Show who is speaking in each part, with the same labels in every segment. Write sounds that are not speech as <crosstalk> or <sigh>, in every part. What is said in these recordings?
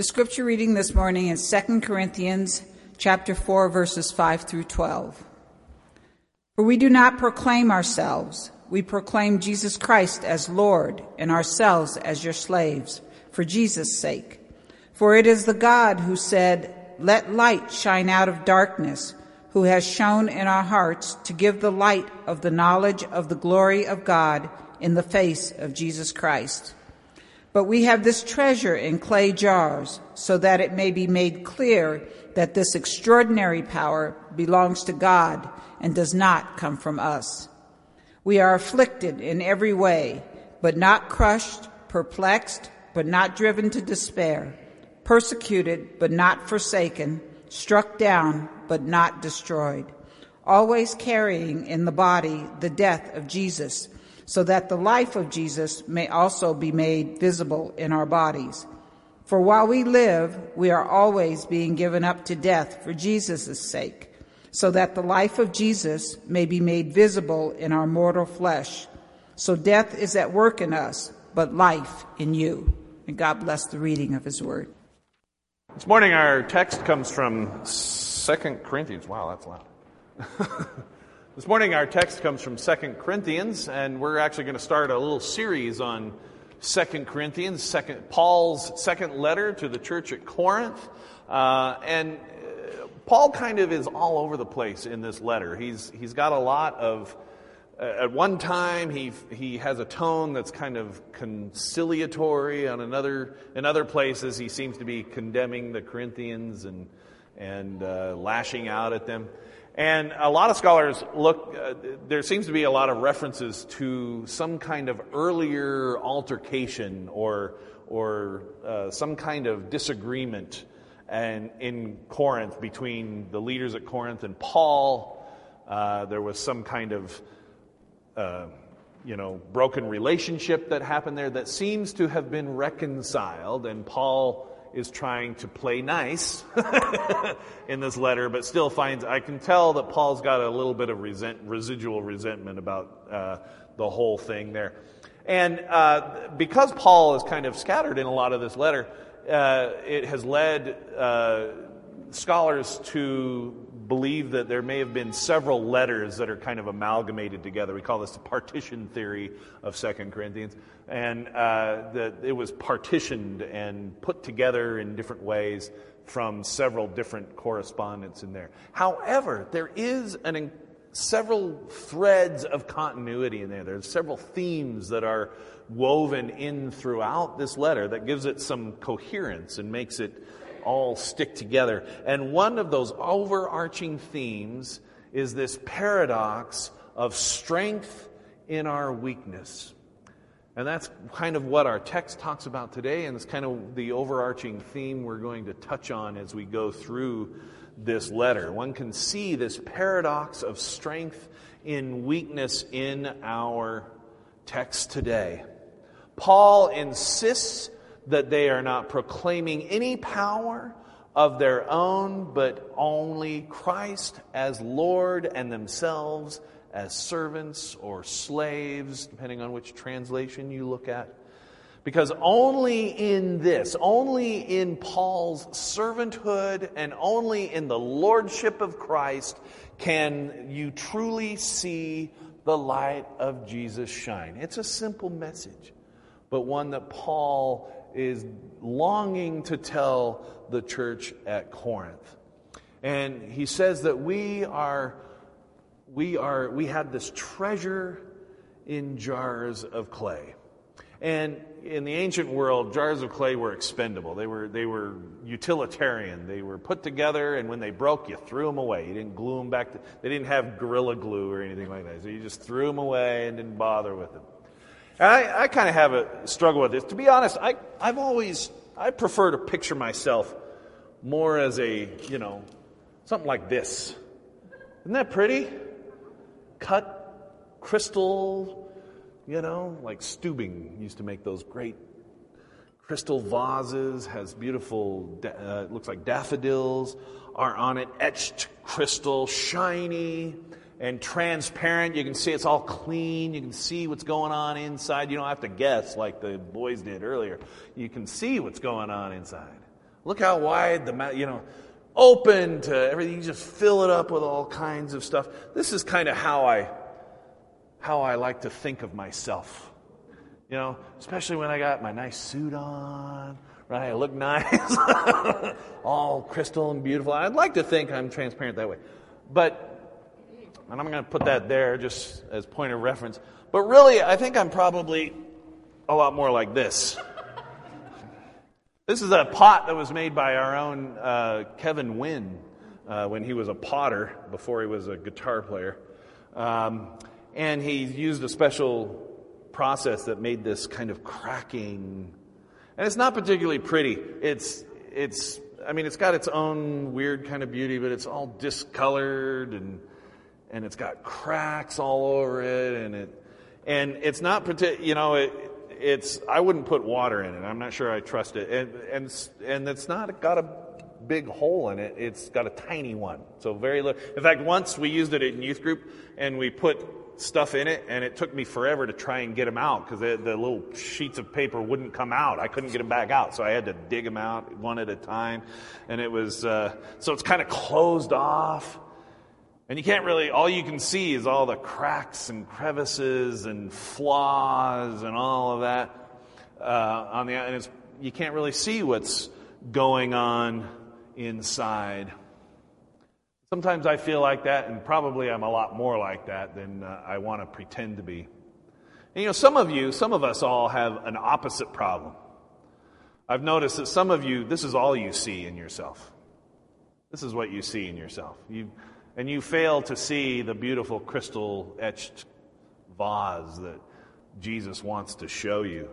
Speaker 1: The scripture reading this morning is 2 Corinthians chapter 4 verses 5 through 12. For we do not proclaim ourselves, we proclaim Jesus Christ as Lord and ourselves as your slaves for Jesus' sake. For it is the God who said, "Let light shine out of darkness." Who has shone in our hearts to give the light of the knowledge of the glory of God in the face of Jesus Christ. But we have this treasure in clay jars so that it may be made clear that this extraordinary power belongs to God and does not come from us. We are afflicted in every way, but not crushed, perplexed, but not driven to despair, persecuted, but not forsaken, struck down, but not destroyed, always carrying in the body the death of Jesus so that the life of Jesus may also be made visible in our bodies. For while we live, we are always being given up to death for Jesus' sake, so that the life of Jesus may be made visible in our mortal flesh. So death is at work in us, but life in you. And God bless the reading of his word.
Speaker 2: This morning our text comes from Second Corinthians. Wow, that's loud. <laughs> This morning, our text comes from 2 Corinthians, and we're actually going to start a little series on 2 Corinthians, Paul's second letter to the church at Corinth. Uh, and uh, Paul kind of is all over the place in this letter. He's, he's got a lot of, uh, at one time, he, he has a tone that's kind of conciliatory. On another, in other places, he seems to be condemning the Corinthians and, and uh, lashing out at them. And a lot of scholars look, uh, there seems to be a lot of references to some kind of earlier altercation or, or uh, some kind of disagreement and in Corinth between the leaders at Corinth and Paul. Uh, there was some kind of, uh, you know, broken relationship that happened there that seems to have been reconciled, and Paul is trying to play nice <laughs> in this letter, but still finds, I can tell that Paul's got a little bit of resent, residual resentment about uh, the whole thing there. And uh, because Paul is kind of scattered in a lot of this letter, uh, it has led uh, scholars to believe that there may have been several letters that are kind of amalgamated together. We call this the partition theory of Second Corinthians. And uh, that it was partitioned and put together in different ways from several different correspondents in there. However, there is an, several threads of continuity in there. There's several themes that are woven in throughout this letter that gives it some coherence and makes it all stick together. And one of those overarching themes is this paradox of strength in our weakness. And that's kind of what our text talks about today, and it's kind of the overarching theme we're going to touch on as we go through this letter. One can see this paradox of strength in weakness in our text today. Paul insists that they are not proclaiming any power of their own, but only Christ as Lord and themselves as servants or slaves, depending on which translation you look at. Because only in this, only in Paul's servanthood and only in the lordship of Christ can you truly see the light of Jesus shine. It's a simple message, but one that Paul is longing to tell the church at Corinth. And he says that we are, we are, we have this treasure in jars of clay. And in the ancient world, jars of clay were expendable. They were, they were utilitarian. They were put together, and when they broke, you threw them away. You didn't glue them back. To, they didn't have Gorilla Glue or anything like that. So you just threw them away and didn't bother with them. I, I kind of have a struggle with this. To be honest, I, I've always, I prefer to picture myself more as a, you know, something like this. Isn't that pretty? Cut crystal, you know, like Steuben used to make those great crystal vases, has beautiful, uh, looks like daffodils are on it, etched crystal, shiny and transparent. You can see it's all clean. You can see what's going on inside. You don't have to guess like the boys did earlier. You can see what's going on inside. Look how wide the mouth, you know, open to everything. You just fill it up with all kinds of stuff. This is kind of how I, how I like to think of myself. You know, especially when I got my nice suit on, right? I look <laughs> nice, all crystal and beautiful. I'd like to think I'm transparent that way. But, and I'm going to put that there just as point of reference. But really, I think I'm probably a lot more like this. <laughs> This is a pot that was made by our own uh, Kevin Wynn uh, when he was a potter before he was a guitar player. Um, and he used a special process that made this kind of cracking. And it's not particularly pretty. It's, it's, I mean, it's got its own weird kind of beauty, but it's all discolored and, and it's got cracks all over it. And it, and it's not, you know, it, it's, I wouldn't put water in it. I'm not sure I trust it. And, and, and it's not got a big hole in it. It's got a tiny one. So very little. In fact, once we used it in youth group and we put stuff in it, and it took me forever to try and get them out because the, the, little sheets of paper wouldn't come out. I couldn't get them back out, so I had to dig them out one at a time. And it was uh, so it's kind of closed off, and you can't really. All you can see is all the cracks and crevices and flaws and all of that uh, on the and it's, you can't really see what's going on inside. Sometimes I feel like that, and probably I'm a lot more like that than uh, I want to pretend to be. And you know, some of you, some of us all have an opposite problem. I've noticed that some of you, this is all you see in yourself. This is what you see in yourself. You, and you fail to see the beautiful crystal etched vase that Jesus wants to show you.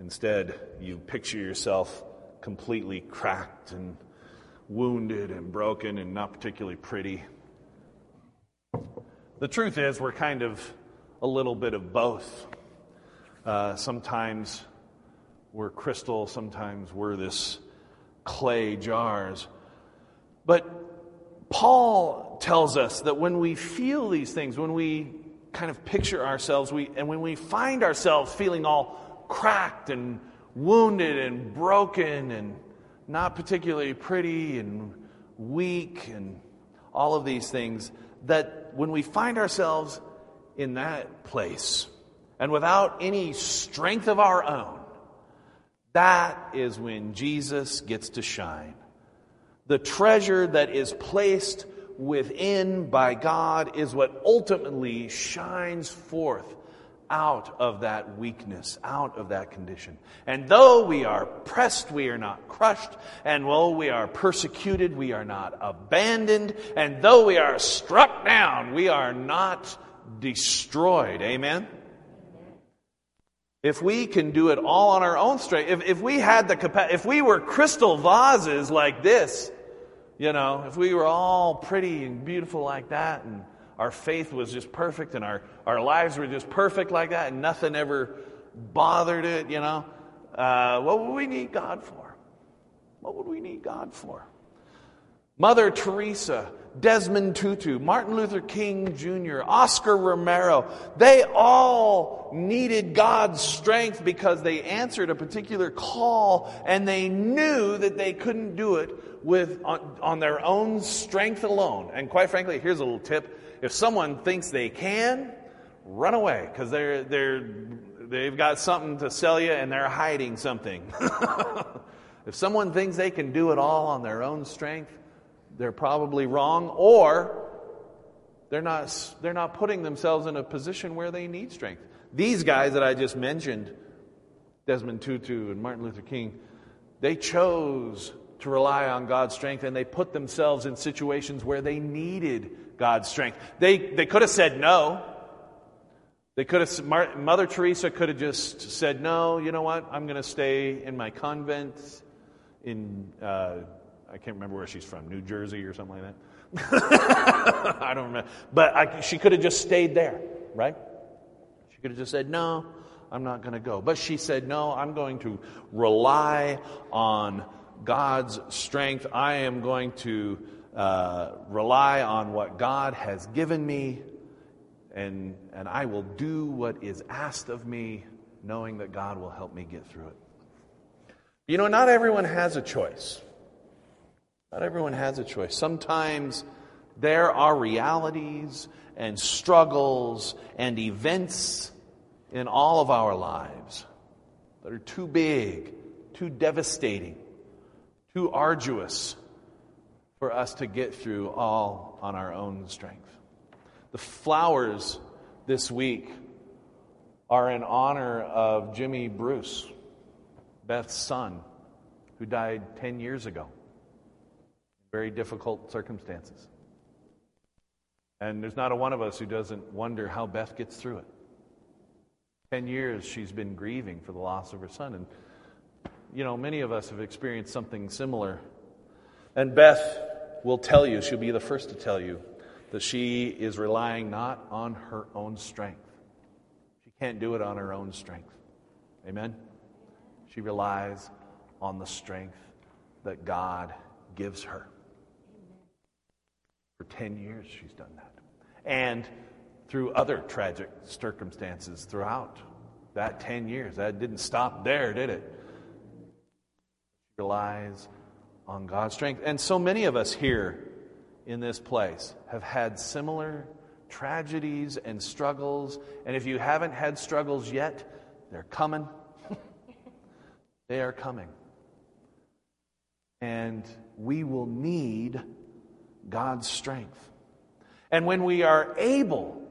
Speaker 2: Instead, you picture yourself completely cracked and wounded and broken and not particularly pretty. The truth is, we're kind of a little bit of both. Uh, sometimes we're crystal, sometimes we're this clay jars. But Paul tells us that when we feel these things, when we kind of picture ourselves, we, and when we find ourselves feeling all cracked and wounded and broken and not particularly pretty and weak and all of these things, that when we find ourselves in that place and without any strength of our own, that is when Jesus gets to shine. The treasure that is placed within by God is what ultimately shines forth out of that weakness, out of that condition. And though we are pressed, we are not crushed. And though we are persecuted, we are not abandoned. And though we are struck down, we are not destroyed. Amen? If we can do it all on our own strength, if, if we had the capacity, if we were crystal vases like this, you know, if we were all pretty and beautiful like that and our faith was just perfect and our, our lives were just perfect like that and nothing ever bothered it, you know, uh, what would we need God for? What would we need God for? Mother Teresa, Desmond Tutu, Martin Luther King Jr., Oscar Romero, they all needed God's strength because they answered a particular call and they knew that they couldn't do it with on, on their own strength alone. And quite frankly, here's a little tip if someone thinks they can, run away because they're, they're, they've got something to sell you and they're hiding something. <laughs> if someone thinks they can do it all on their own strength, they're probably wrong or they're not, they're not putting themselves in a position where they need strength. These guys that I just mentioned, Desmond Tutu and Martin Luther King, they chose to rely on God's strength and they put themselves in situations where they needed God's strength. They, they could have said no. They could have, Mother Teresa could have just said, no, you know what? I'm going to stay in my convent in, uh, I can't remember where she's from, New Jersey or something like that. <laughs> I don't remember. But I, she could have just stayed there, right? She could have just said, no, I'm not going to go. But she said, no, I'm going to rely on God's strength. I am going to uh, rely on what God has given me, and, and I will do what is asked of me, knowing that God will help me get through it. You know, not everyone has a choice. Not everyone has a choice. Sometimes there are realities and struggles and events in all of our lives that are too big, too devastating, too arduous for us to get through all on our own strength. The flowers this week are in honor of Jimmy Bruce, Beth's son, who died 10 years ago. Very difficult circumstances. And there's not a one of us who doesn't wonder how Beth gets through it. Ten years she's been grieving for the loss of her son. And, you know, many of us have experienced something similar. And Beth will tell you, she'll be the first to tell you, that she is relying not on her own strength. She can't do it on her own strength. Amen? She relies on the strength that God gives her. For 10 years, she's done that. And through other tragic circumstances throughout that 10 years. That didn't stop there, did it? Relies on God's strength. And so many of us here in this place have had similar tragedies and struggles. And if you haven't had struggles yet, they're coming. <laughs> they are coming. And we will need God's strength. And when we are able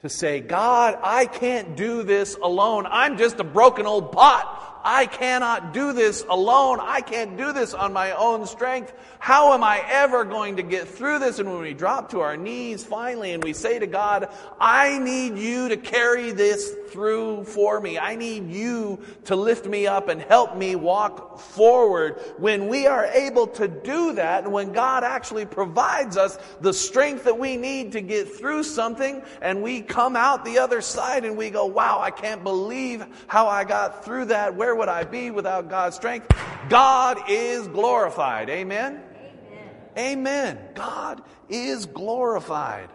Speaker 2: to say, God, I can't do this alone. I'm just a broken old pot. I cannot do this alone. I can't do this on my own strength. How am I ever going to get through this? And when we drop to our knees finally and we say to God, I need you to carry this through for me. I need you to lift me up and help me walk forward. When we are able to do that and when God actually provides us the strength that we need to get through something and we come out the other side and we go, wow, I can't believe how I got through that. Where would I be without God's strength? God is glorified. Amen? Amen. Amen. God is glorified.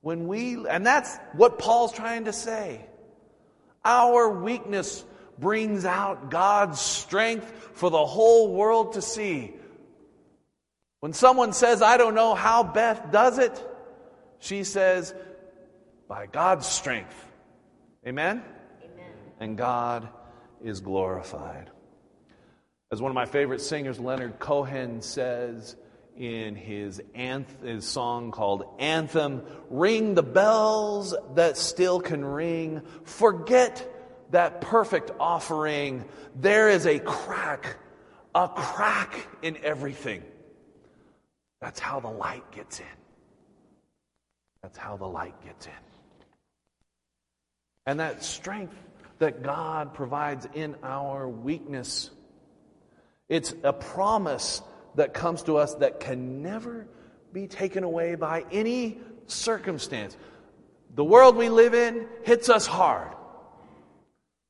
Speaker 2: When we, and that's what Paul's trying to say. Our weakness brings out God's strength for the whole world to see. When someone says, I don't know how Beth does it, she says, by God's strength. Amen? Amen. And God is glorified. As one of my favorite singers, Leonard Cohen, says in his, anth- his song called Anthem Ring the bells that still can ring. Forget that perfect offering. There is a crack, a crack in everything. That's how the light gets in. That's how the light gets in. And that strength that God provides in our weakness. It's a promise that comes to us that can never be taken away by any circumstance. The world we live in hits us hard.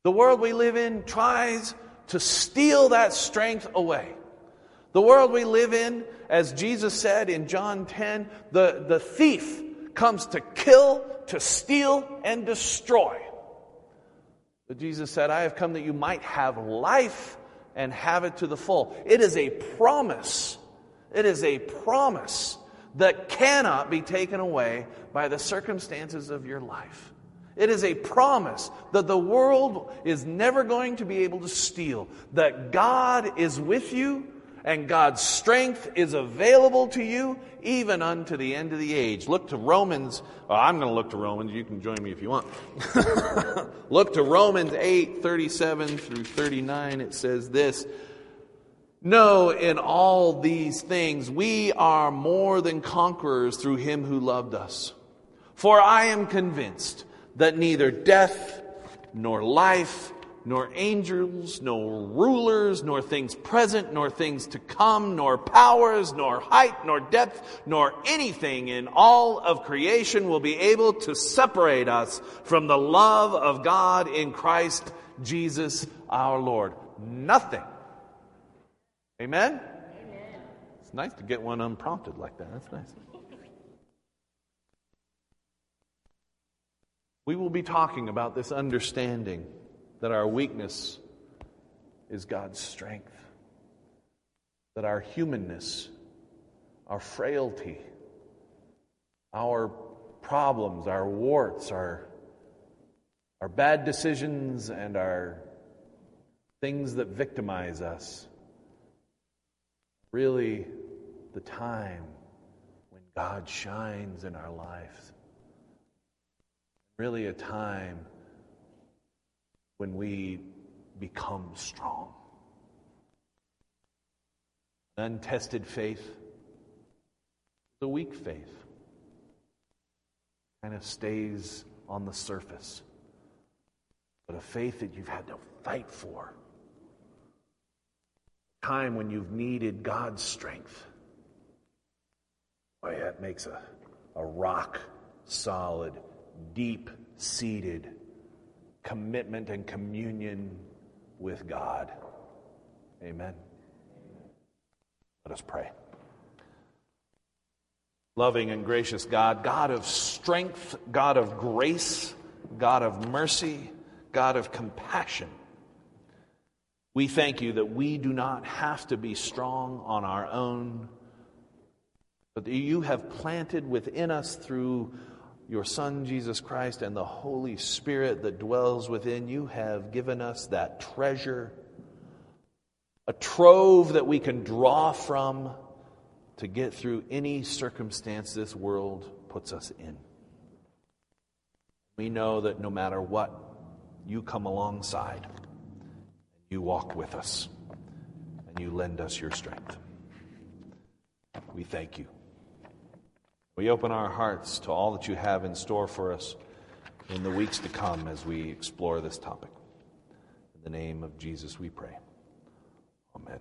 Speaker 2: The world we live in tries to steal that strength away. The world we live in, as Jesus said in John 10, the, the thief comes to kill, to steal, and destroy. But Jesus said, I have come that you might have life and have it to the full. It is a promise. It is a promise that cannot be taken away by the circumstances of your life. It is a promise that the world is never going to be able to steal, that God is with you and God's strength is available to you even unto the end of the age. Look to Romans. Well, I'm going to look to Romans. You can join me if you want. <laughs> look to Romans 8, 37 through 39. It says this. No, in all these things, we are more than conquerors through him who loved us. For I am convinced that neither death, nor life, nor angels, nor rulers, nor things present, nor things to come, nor powers, nor height, nor depth, nor anything in all of creation will be able to separate us from the love of God in Christ Jesus our Lord. Nothing. Amen? Amen. It's nice to get one unprompted like that. That's nice. We will be talking about this understanding that our weakness is God's strength. that our humanness, our frailty, our problems, our warts, our, our bad decisions, and our things that victimize us, really the time when God shines in our lives. Really, a time when we become strong. Untested faith, the weak faith, kind of stays on the surface. But a faith that you've had to fight for. Time when you've needed God's strength. Boy, that makes a, a rock solid, deep seated commitment and communion with God. Amen. Let us pray. Loving and gracious God, God of strength, God of grace, God of mercy, God of compassion. We thank you that we do not have to be strong on our own, but that you have planted within us through your Son, Jesus Christ, and the Holy Spirit that dwells within you, have given us that treasure, a trove that we can draw from to get through any circumstance this world puts us in. We know that no matter what, you come alongside, you walk with us, and you lend us your strength. We thank you. We open our hearts to all that you have in store for us in the weeks to come as we explore this topic. In the name of Jesus, we pray. Amen.